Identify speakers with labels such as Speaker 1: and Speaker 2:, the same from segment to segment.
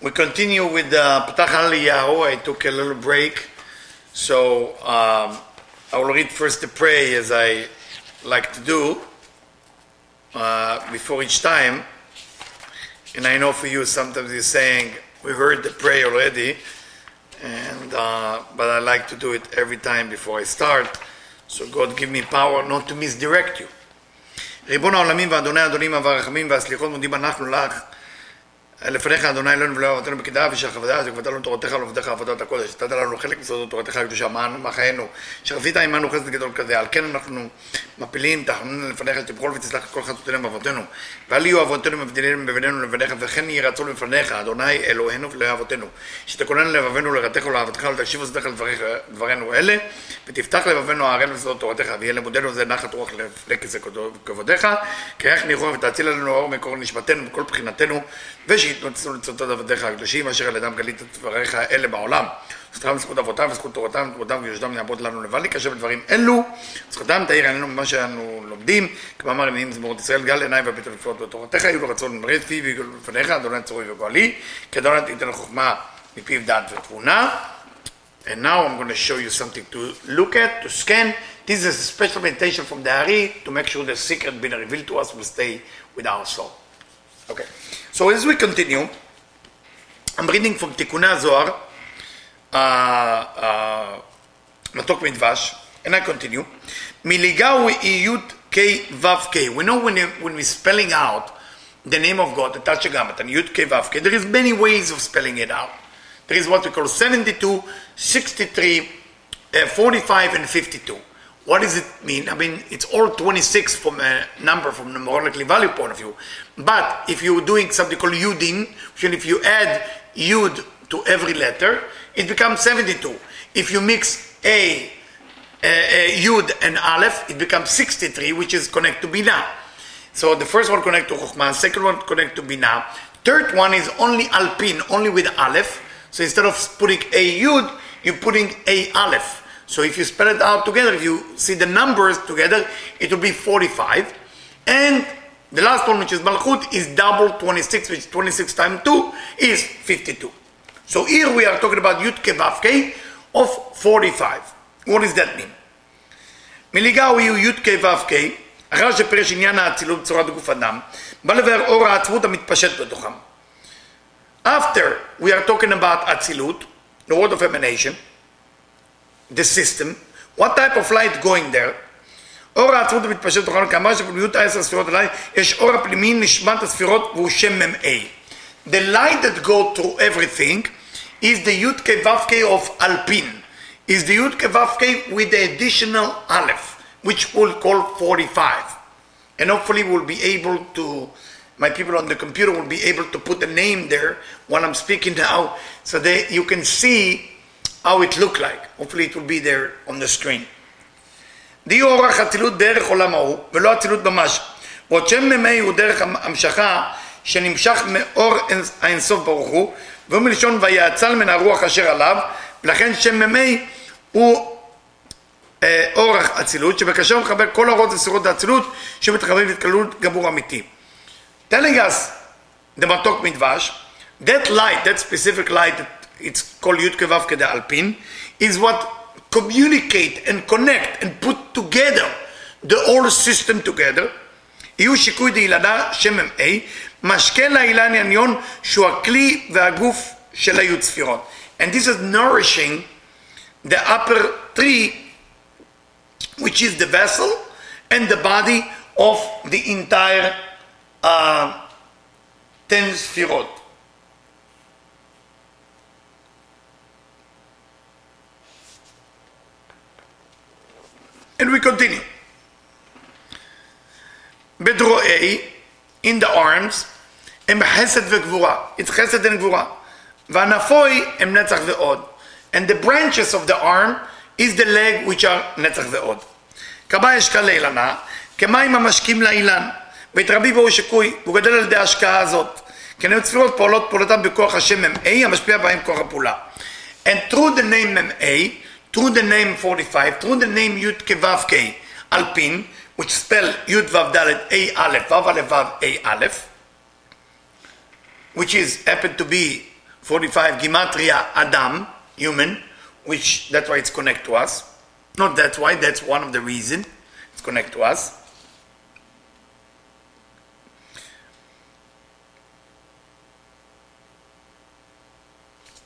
Speaker 1: We continue with uh, Petach Eliyahu. I took a little break, so um, I will read first the prayer as I like to do uh, before each time. And I know for you, sometimes you're saying, We heard the prayer already, and uh, but I like to do it every time before I start. So God give me power not to misdirect you. ריבון העולמים ואדוני האדונים והרחמים והסליחות מודים אנחנו לך לפניך אדוני אלוהינו ולא אבותינו בקדה ושל חבדה שכבדת לנו תורתך ולעובדיך עבודת הקודש. נתת לנו חלק מסודות תורתך הקדושה מחיינו שרצית עמנו חסד גדול כזה על כן אנחנו מפילים תחנון לפניך שתבחול ותסלח כל חטאותינו ואבותינו. ואל יהיו אבותינו מבדלים בינינו לבניך וכן יהי רצון לפניך אדוני אלוהינו ולא אבותינו. שתכונן לבבינו לרתך ולאהבתך ולתקשיב ושדך לדברינו אלה ותפתח לבבינו הערל וסודות תורתך ויהיה למודנו זה נחת רוח לפני כבודיך כרך ניחום ותאציל עלינו אור מקור נשמתנו בכל בחינתנו ושיתנוצצו לצוותות עבדיך הקדושים אשר על ידם גלית את דבריך אלה בעולם. זכותם וזכות אבותם וזכות תורתם וכבודם ויושדם יעבוד לנו לבד להיקשר בדברים אלו. זכותם תאיר עלינו ממה שאנו לומדים כמאמר עניינים זמורות ישראל גל עיניי והבית לפלאות בתורתך יהיו לרצון למראה פי ויגאל בפניך אדוני צורי וגואלי כי אדוני תיתן חוכמה מפיו דעת ותבונה. And now I'm going to show you something to look at, to scan. This is a special meditation from the Hari to make sure the secret being revealed to us will stay with our soul. Okay. So as we continue, I'm reading from Tikkun Zohar, uh, uh, Matok Midvash, and I continue. Miligawi iyut k vav k. We know when, when we're spelling out the name of God, the Tetragrammaton, yud k vav k, there is many ways of spelling it out. There is what we call 72, 63, uh, 45, and 52. What does it mean? I mean, it's all 26 from a number from the numerically value point of view. But if you're doing something called Yudin, which if you add Yud to every letter, it becomes 72. If you mix A, uh, uh, Yud and Aleph, it becomes 63, which is connect to Binah. So the first one connect to Chokhmah, second one connect to Binah. Third one is only Alpin, only with Aleph. So instead of putting A Yud, you're putting A Aleph. So if you spell it out together, if you see the numbers together, it will be 45. And the last one, which is Malchut, is double 26, which 26 times 2 is 52. So here we are talking about Yud Kevavke of 45. What does that mean? מליגאו יהיו י' כ' ו' כ', אחר שפרש עניין האצילות בצורת גוף אדם, בא לבאר אור העצמות המתפשט בתוכם. After we are talking about Atzilut, the word of emanation, the system, what type of light going there? אור העצמות המתפשט בתוכנו, כאמר שפנימיות העשר ספירות עליי, יש אור הפנימי נשמת הספירות והוא שם מ"ה. The light that go through everything is the י' כ' ו' כ' of Alpin, is the י' כ' ו' כ' with the additional Aleph, which we'll call 45. And hopefully we'll be able to my people on the computer will be able to put a name there when I'm speaking now, so that you can see how it look like. Hopefully it will be there on the screen. די אורח אצילות דרך עולם ההוא, ולא אצילות ממש. ועוד שם מ"ה הוא דרך המשכה שנמשך מאור האינסוף ברוך הוא, והוא מלשון ויעצל מן הרוח אשר עליו, ולכן שם מ"ה הוא אה, אורח אצילות, שבקשר מחבר כל אורות וסירות האצילות, שמתחברים להתקללות גמור אמיתי. telling us the Matok Midvash, that light, that specific light, it's called Yud Kevav Kede Alpin, is what communicate and connect and put together the whole system together. יהיו שיקוי דהילדה שם מ"ה, משקה לאילן עניון שהוא הכלי והגוף של היוד ספירות. And this is nourishing the upper tree, which is the vessel and the body of the entire uh, 10 ספירות. And we continue. בדרועי, in the arms, הם חסד וגבורה. It's חסד and גבורה. והנפוי הם נצח ועוד. And the branches of the arm is the leg which are נצח ועוד. כמה אשכה לאילנה, כמים המשקים לאילן. ואת רבי והוא שקוי, והוא גדל על ידי ההשקעה הזאת. כי נהיו צפירות פועלות פעולתם בכוח השם מ"ה, המשפיע בהם כוח הפעולה. And through the name מ"ה, through the name 45, through the name Yud Kevavke Alpin, which spell Yud Vav Dalet A Aleph, Vav Aleph Vav A Aleph, which is happened to be 45 Gimatria Adam, human, which that's why it's connect to us. Not that's why, that's one of the reason it's connect to us.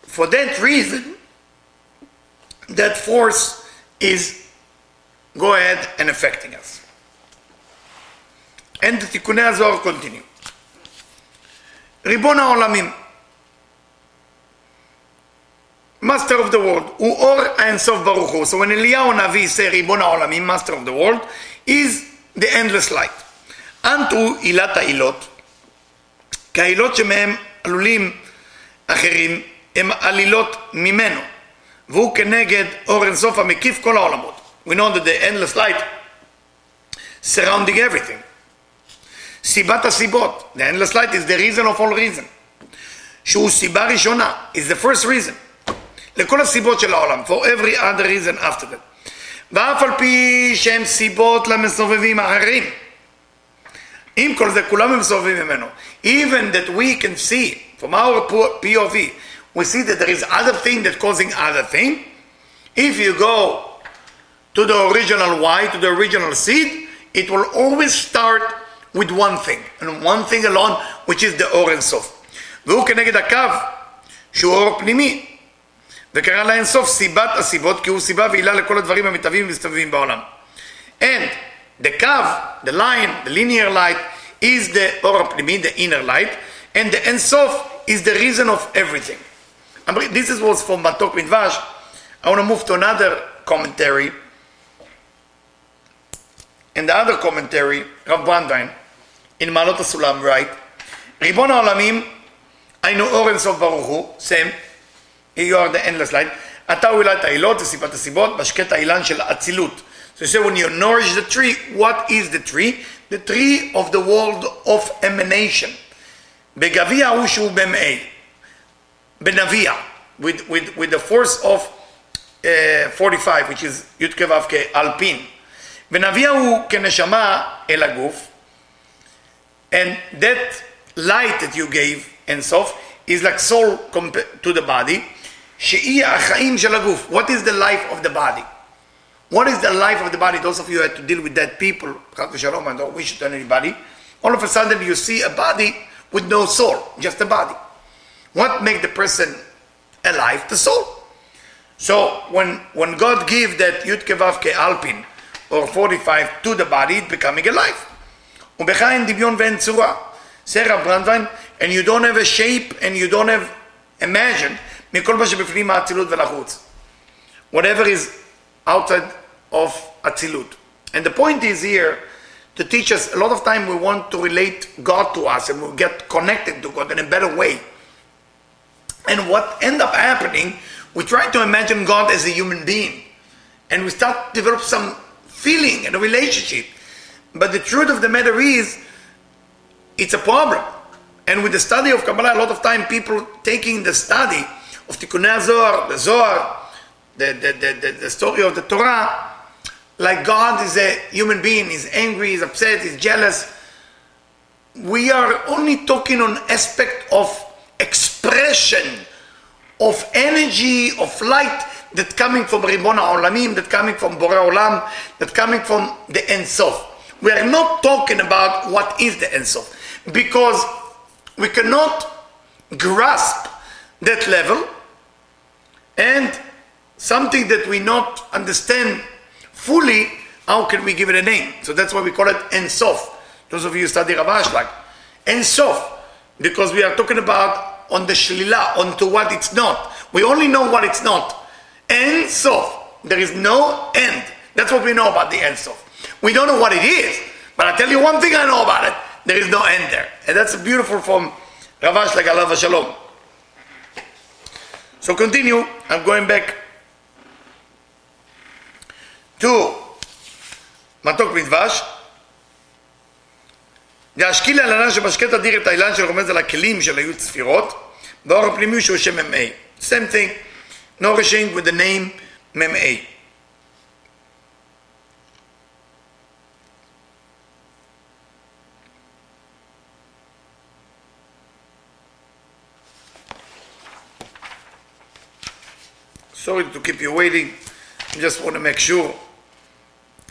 Speaker 1: For that reason, that force is go ahead and affecting us. And the תיקוני הזוהר continue. ריבון העולמים, master of the world, הוא אור האינסוף ברוך הוא. So when אליהו הנביא say ריבון העולמים, master of the world, is the endless light. אנטו עילת העילות, כי העילות שמהם עלולים אחרים הם עלילות ממנו, והוא כנגד אור אינסוף המקיף כל העולמות. We know that the endless light surrounding everything. סיבת הסיבות, the endless light is the reason of all reason. שהוא סיבה ראשונה, is the first reason. לכל הסיבות של העולם, for every other reason after that. ואף על פי שהם סיבות למסובבים אחרים. עם כל זה כולם מסובבים ממנו. Even that we can see from our POV, we see that there is other thing that causing other thing. If you go to the original Y, to the original seed, it will always start with one thing, and one thing alone, which is the אור אינסוף. והוא כנגד הקו, שהוא אור פנימי, וקרא לאינסוף סיבת הסיבות, כי הוא סיבה ועילה לכל הדברים המתהווים ומסתובבים בעולם. And the קו, the line, the linear light, is the אור הפנימי, the inner light, and the אינסוף is the reason of everything. This was from Matok Midvash. I want to move to another commentary. In the other commentary, Rav Brandwein, in Malot HaSulam, right? ריבון העולמים, היינו אור אינסוף ברוך הוא, same, you are the endless light, אתה הוא עילת העילות, זה סיבת הסיבות, משקט האילן של אצילות. So you say when you nourish the tree, what is the tree? The tree of the world of emanation. בגביע הוא שהוא במאי. בנביע, with, with, with the force of uh, 45, which is י"ק ו"ק, אלפין. ונביע הוא כנשמה אל הגוף, and that light that you gave, אינסוף, is like soul to the body, שהיא החיים של הגוף. What is the life of the body? What is the life of the body? Those of you who had to deal with dead people, shalom, I don't wish it on anybody. All of a sudden you see a body with no soul, just a body. What makes the person alive? The soul. So when when God gives that Yud Kevavke Alpin or 45 to the body, it's becoming alive. ובך דמיון ואין צורה. Say Rav Brandwein, and you don't have a shape and you don't have imagine מכל מה שבפנים האצילות ולחוץ. Whatever is outside of אצילות. And the point is here to teach us, a lot of time we want to relate God to us and we get connected to God in a better way. And what end up happening, we try to imagine God as a human being. And we start develop some feeling and a relationship. But the truth of the matter is, it's a problem. And with the study of Kabbalah, a lot of time people taking the study of Tikkun Zohar, the Zohar, the, the, the, the, the story of the Torah, like God is a human being, he's angry, he's upset, he's jealous. We are only talking on aspect of expression of energy, of light that coming from Ribon Olamim, that coming from Borei Olam, that coming from the Ein Sof. We are not talking about what is the Ein Sof, because we cannot grasp that level and something that we not understand fully, how can we give it a name? So that's why we call it Ein Sof. Those of you who study Rav Ashlag. Ein Sof, because we are talking about on the shlilah, onto what it's not. We only know what it's not. Ein Sof. There is no end. That's what we know about the Ein Sof. We don't know what it is, but I tell you one thing I know about it. There is no end there. And that's beautiful from Rav Ashlag Allah Shalom. So continue. I'm going back to Matok Midvash. דאשקיל על ענן שבשקט אדיר את האילן של רומז על הכלים של היו צפירות, והאור הפנימי שהוא שם מ"א. same thing, nourishing with the name מ"א. Sorry to keep you waiting, I just want to make sure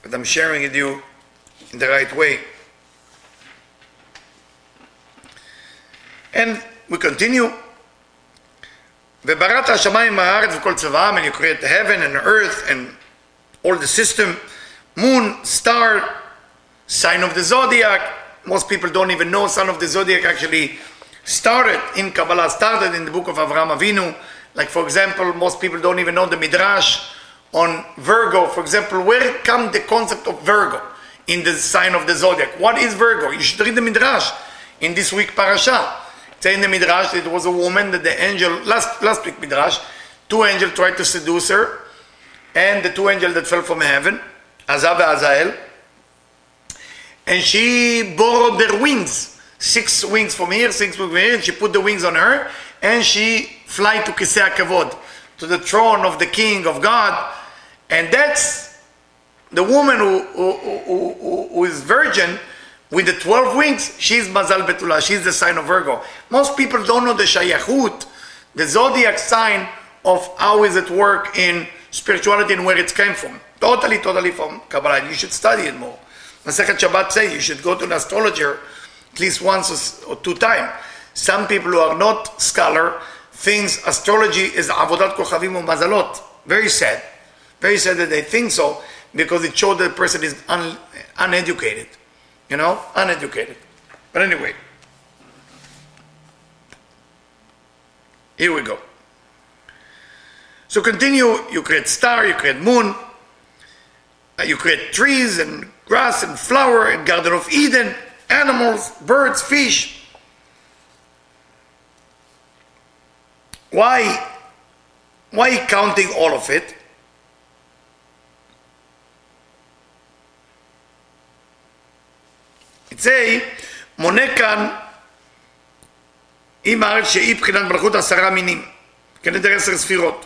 Speaker 1: that I'm sharing with you in the right way. And we continue. ובראת השמיים והארץ וכל צבאם, and you create the heaven and earth and all the system, moon, star, sign of the zodiac. Most people don't even know sign of the zodiac actually started in Kabbalah, started in the book of Avraham Avinu. Like for example, most people don't even know the Midrash on Virgo. For example, where come the concept of Virgo in the sign of the zodiac? What is Virgo? You should read the Midrash in this week parasha. Say in the Midrash, it was a woman that the angel last last week Midrash, two angels tried to seduce her, and the two angels that fell from heaven, Azab and Azael, and she borrowed their wings, six wings from here, six wings from here, and she put the wings on her, and she fly to Kisei Kavod, to the throne of the King of God, and that's the woman who, who, who, who, who is virgin with the 12 wings, she's Mazal Betula, she's the sign of Virgo. Most people don't know the Shayachut, the zodiac sign of how is it work in spirituality and where it came from. Totally, totally from Kabbalah. You should study it more. Masechet Shabbat say you should go to an astrologer at least once or two times. Some people who are not scholar thinks astrology is avodat kochavim mazalot. Very sad. Very sad that they think so because it shows that the person is un, uneducated. You know, uneducated. But anyway, here we go. So continue, you create star, you create moon, uh, you create trees and grass and flower and Garden of Eden, animals, birds, fish. Why, why counting all of it? Say, מונה כאן הארץ שהיא בחינת מלכות עשרה מינים, כנדר עשר ספירות.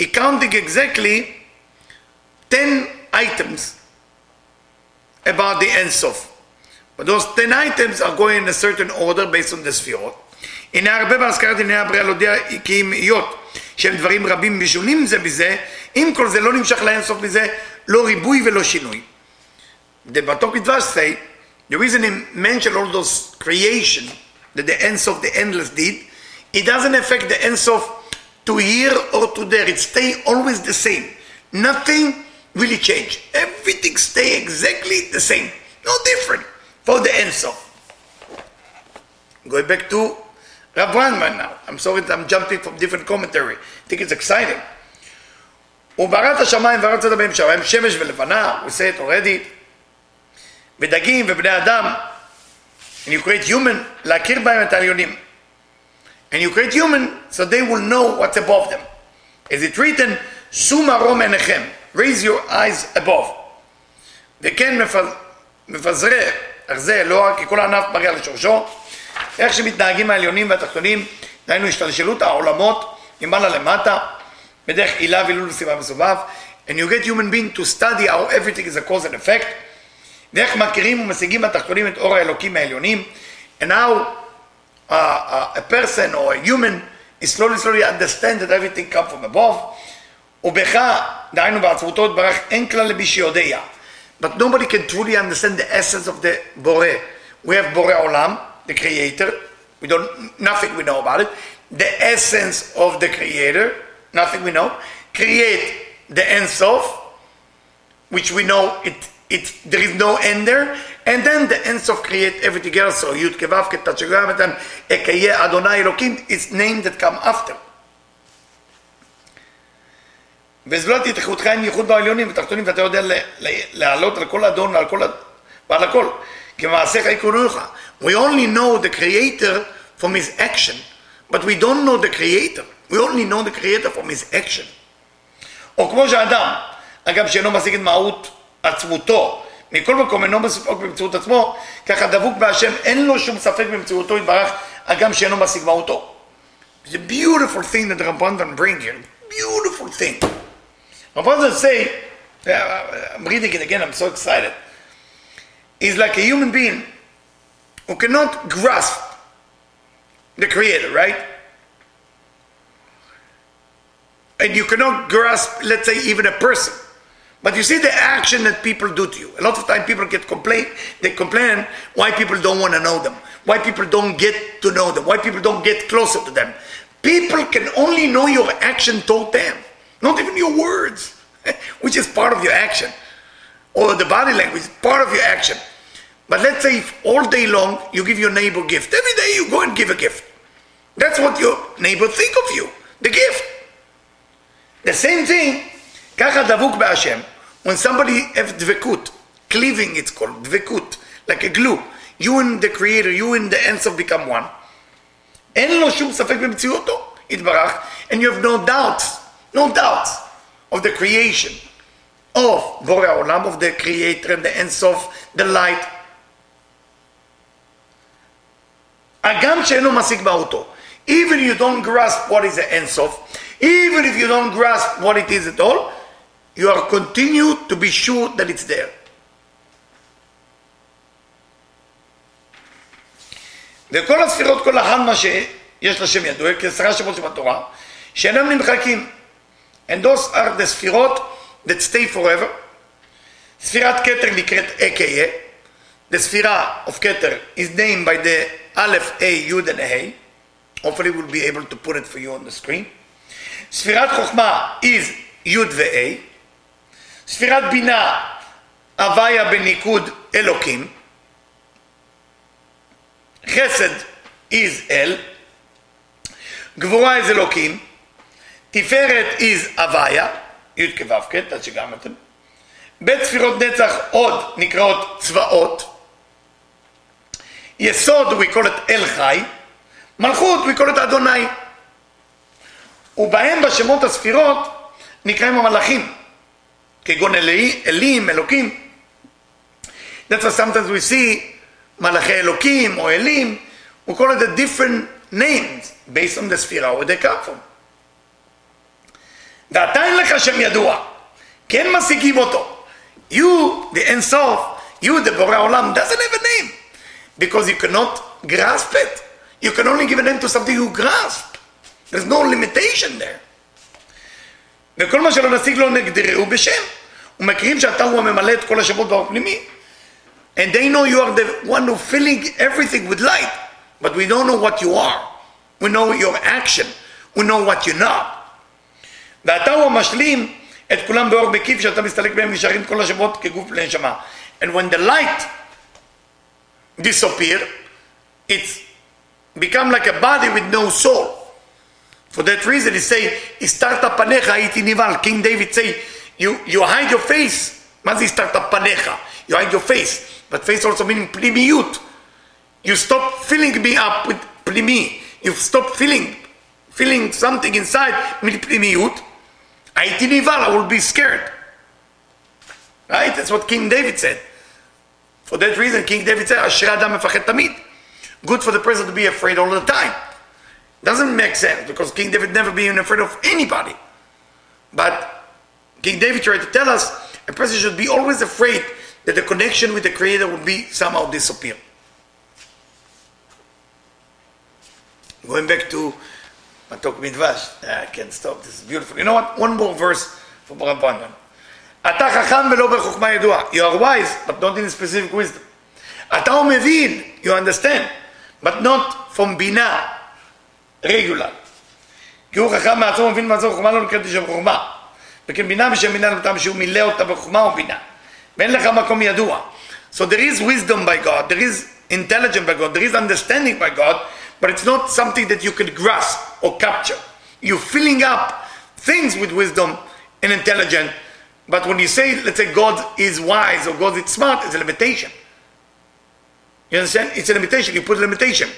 Speaker 1: He counting exactly 10 items about the Ensof. But those 10 items are going in a certain order based on the ספירות. הנה הרבה בהזכרת ענייני הבריאה להודיע כי אם היות שהם דברים רבים ושונים זה בזה, אם כל זה לא נמשך לאינסוף מזה, לא ריבוי ולא שינוי. The Batok Midvash say, The reason he mentioned all those creation that the Ein Sof the endless did, it doesn't affect the Ein Sof to here or to there. It stay always the same. Nothing really change. Everything stay exactly the same. No different for the Ein Sof. Going back to Rav Brandwein now. I'm sorry that I'm jumping from different commentary. I think it's exciting. we say it already. ודגים ובני אדם, and you create human, להכיר בהם את העליונים. And you create human so they will know what's above them. Is it written, שום מרום עיניכם, raise your eyes above. וכן מפזרי ארזי אלוה, כי כל ענף מראה לשורשו, איך שמתנהגים העליונים והתחתונים, דהיינו השתלשלות העולמות ממעלה למטה, בדרך עילה והילול וסיבה מסובב, and you get human being to study how everything is a cause and effect, ואיך מכירים ומשיגים בתחתונים את אור האלוקים העליונים, and how uh, uh, a person or a human is slowly slowly understand that everything come from above, ובך, דהיינו בעצמותו יתברך, אין כלל למי שיודע. But nobody can truly understand the essence of the בורא. We have בורא עולם, the creator, we don't, nothing we know about it. The essence of the creator, nothing we know. Create the end sof, which we know it it, there is no end there, and then the ends of create everything else. So Yud Kevav Ketachagametan Ekeye Adonai Elokim is name that come after. וזולת התאחדותך עם ייחוד בעליונים ותחתונים ואתה יודע לעלות על כל אדון ועל כל, ועל הכל כי מעשיך יקרוניך we only know the creator from his action but we don't know the creator we only know the creator from his action או כמו שאדם אגב שאינו משיג את מהות עצמותו. מכל מקום אינו מסופק במציאות עצמו, ככה דבוק בהשם, אין לו שום ספק במציאותו יתברך, הגם שאינו משיג מהותו. It's a beautiful thing that Rabbandan bring here. Beautiful thing. Rabbandan say, I'm reading it again, I'm so excited. He's like a human being who cannot grasp the Creator, right? and you cannot grasp, let's say, even a person. But you see the action that people do to you. A lot of time people get complain, they complain why people don't want to know them, why people don't get to know them, why people don't get closer to them. People can only know your action toward them, not even your words, which is part of your action, or the body language, part of your action. But let's say if all day long you give your neighbor gift, every day you go and give a gift. That's what your neighbor think of you, the gift. The same thing, ככה דבוק בהשם, when somebody have דבקות, cleaving it's called, דבקות, like a glue, you and the creator, you and the ends of become one, אין לו שום ספק במציאותו, יתברך, and you have no doubts, no doubts of the creation of בורא העולם, of the creator and the ends of the light. הגם שאינו משיג מהותו, even if you don't grasp what is the ends of, even if you don't grasp what it is at all, you are continue to be sure that it's there. וכל הספירות, כל אחד מה שיש לשם ידוע, כעשרה שמות שבתורה, שאינם נמחקים. And those are the ספירות that stay forever. ספירת כתר נקראת אקיה. The ספירה of כתר is named by the א', A, י' and A. Hopefully we'll be able to put it for you on the screen. ספירת חוכמה is י' ו-A. ספירת בינה, הוויה בניקוד אלוקים. חסד is אל. גבורה is אלוקים. תפארת is הוויה, י' כו' כ', עד שגמרתם. בית ספירות נצח עוד נקראות צבאות. יסוד we call it אל חי. מלכות we call it אדוני. ובהם בשמות הספירות נקראים המלאכים, כגון אלי, אלים, אלוקים. That's why sometimes we see מלאכי אלוקים או אלים, we call it the different names based on the ספירה where they come from. ועתה אין לך שם ידוע, כן משיגים אותו. You, the אינסוף, you, the בורא העולם, doesn't have a name, because you cannot grasp it. You can only give a name to something you grasp. There's no limitation there. וכל מה שלא נשיג לו נגדרו בשם. ומכירים שאתה הוא הממלא את כל השמות באור פנימי. And they know you are the one who filling everything with light. But we don't know what you are. We know your action. We know what you're not. ואתה הוא המשלים את כולם באור מקיף שאתה מסתלק בהם נשארים כל השמות כגוף לנשמה. And when the light disappear, it's become like a body with no soul. For that reason, he say, "Istarta panecha iti nival." King David say, "You you hide your face." Mazi istarta panecha. You hide your face, but face also meaning pnimiut. You stop filling me up with pnimi. You stop filling, filling something inside with pnimiut. Itinival. I will be scared. Right? That's what King David said. For that reason, King David said, "Asher adam tamid." Good for the person to be afraid all the time. Doesn't make sense because King David never been afraid of anybody. But King David tried to tell us a person should be always afraid that the connection with the Creator will be somehow disappear. Going back to Matok Midvash, I can't stop. This is beautiful. You know what? One more verse for Barabban. אתה חכם ולא בחוכמה ידוע. You are wise, but not in specific wisdom. אתה הוא מבין, you understand, but not from בינה, regular. כי הוא חכם מעצמו ומבין מעצמו חוכמה לא נקראת בשם חוכמה. וכן בינה בשם בינה למתם שהוא מילא אותה בחוכמה ובינה. ואין לך מקום ידוע. So there is wisdom by God, there is intelligence by God, there is understanding by God, but it's not something that you can grasp or capture. You're filling up things with wisdom and intelligence, but when you say, let's say, God is wise or God is smart, it's a limitation. You understand? It's a limitation. You put a limitation.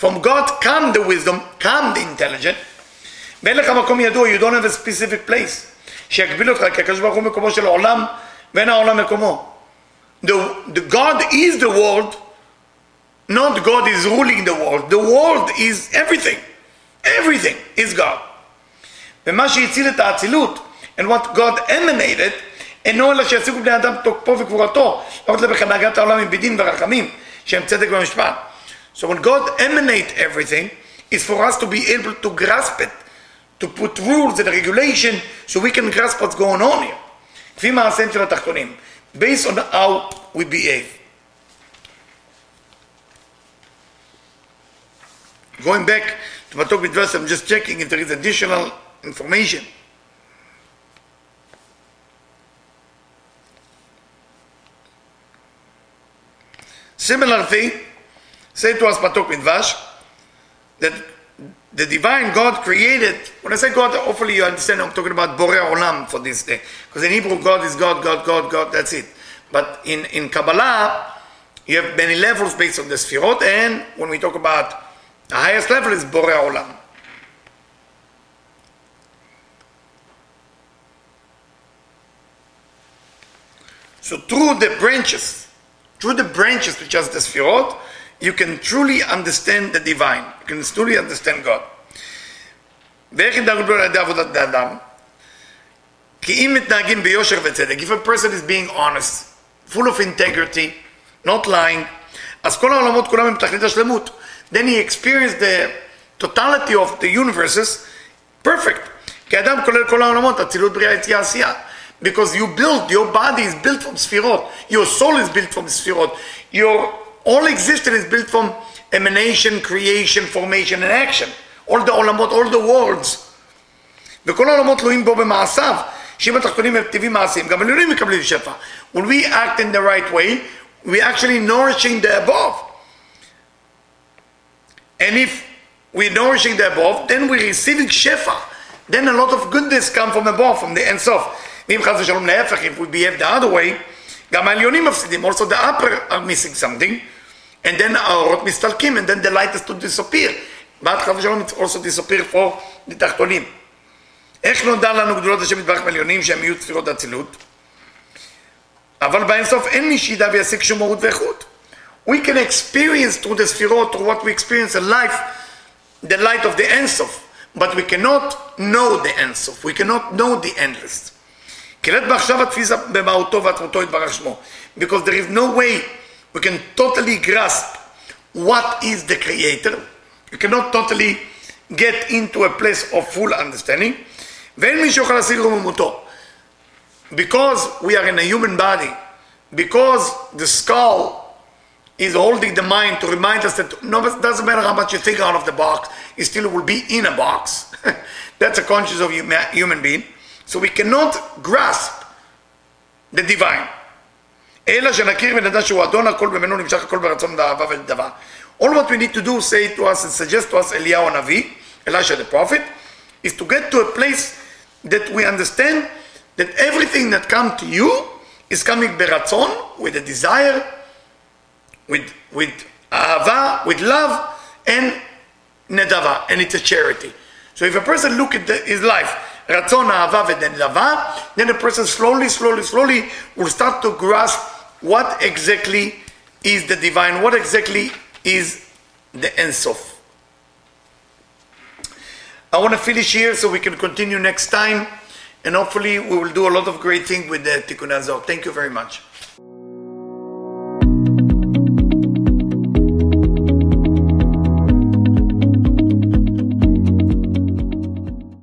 Speaker 1: From God come the wisdom, come the intelligence. ואין לך מקום ידוע, you don't have a specific place. שיגביל אותך, כי הקדוש ברוך הוא מקומו של העולם, ואין העולם מקומו. The, the God is the world, not God is ruling the world. The world is everything. Everything is God. ומה שהציל את האצילות, and what God emanated, אינו אלא שישיגו בני אדם תוקפו וגבורתו, לא רק בהנהגת העולם עם בדין ורחמים, שהם צדק ומשפט. So when God emanate everything, it's for us to be able to grasp it, to put rules and regulation so we can grasp what's going on here. לפי מעשיהם של התחתונים, based on how we behave. Going back to Matok Midvas, I'm just checking if there is additional information. Similar thing, say to us Matok Midvash, that the divine God created, when I say God, hopefully you understand I'm talking about Borei Olam for this day. Because in Hebrew, God is God, God, God, God, that's it. But in, in Kabbalah, you have many levels based on the Sfirot, and when we talk about the highest level is Borei Olam. So through the branches, through the branches which are the Sfirot, you can truly understand the divine. You can truly understand God. ואיך יתנהגו על ידי עבודת האדם? כי אם מתנהגים ביושר וצדק, if a person is being honest, full of integrity, not lying, אז כל העולמות כולם הם תכלית השלמות. Then he experienced the totality of the universes perfect. כי אדם כולל כל העולמות, אצילות בריאה יציאה עשייה. Because you build, your body is built from ספירות, your soul is built from ספירות, your all existence is built from emanation, creation, formation, and action. All the olamot, all the worlds. וכל העולמות תלויים בו במעשיו. שאם התחתונים הם טבעים מעשים, גם עליונים מקבלים שפע. When we act in the right way, we actually nourishing the above. And if we're nourishing the above, then we're receiving shefa. Then a lot of goodness come from above, from the Ein Sof. ואם חס ושלום להפך, if we behave the other way, גם העליונים מפסידים, also the upper are missing something, and then our the aorot mistalkim, and then the light is to disappear. But Chav Shalom also disappears for the Tachtonim. איך נודע לנו גדולות השם יתברך מעליונים שהם יהיו תפירות אצילות? אבל באינסוף אין מי שידע וישיג שום מורות ואיכות. We can experience through the ספירות, through what we experience in life, the light of the Ein Sof. but we cannot know the Ein Sof. we cannot know the endless. כי because there is no way we can totally grasp what is the creator. We cannot totally get into a place of full understanding. Because we are in a human body, because the skull is holding the mind to remind us that no, it doesn't matter how much you think out of the box, it still will be in a box. That's a conscious of human being. So we cannot grasp the divine. אלא שנכיר ונדע שהוא אדון הכל ממנו נמשך הכל ברצון ואהבה ונדבה. All what we need to do, say to us and suggest to us Eliyahu הנביא, Elisha the prophet, is to get to a place that we understand that everything that comes to you is coming beratzon, with a desire, with, with ahava, with love, and nedava, and it's a charity. So if a person look at the, his life, Ratzon Ahava Vedenava, then the person slowly, slowly, slowly will start to grasp what exactly is the divine, what exactly is the Ensof. I want to finish here so we can continue next time, and hopefully we will do a lot of great things with the Tikkunei Zohar. Thank you very much.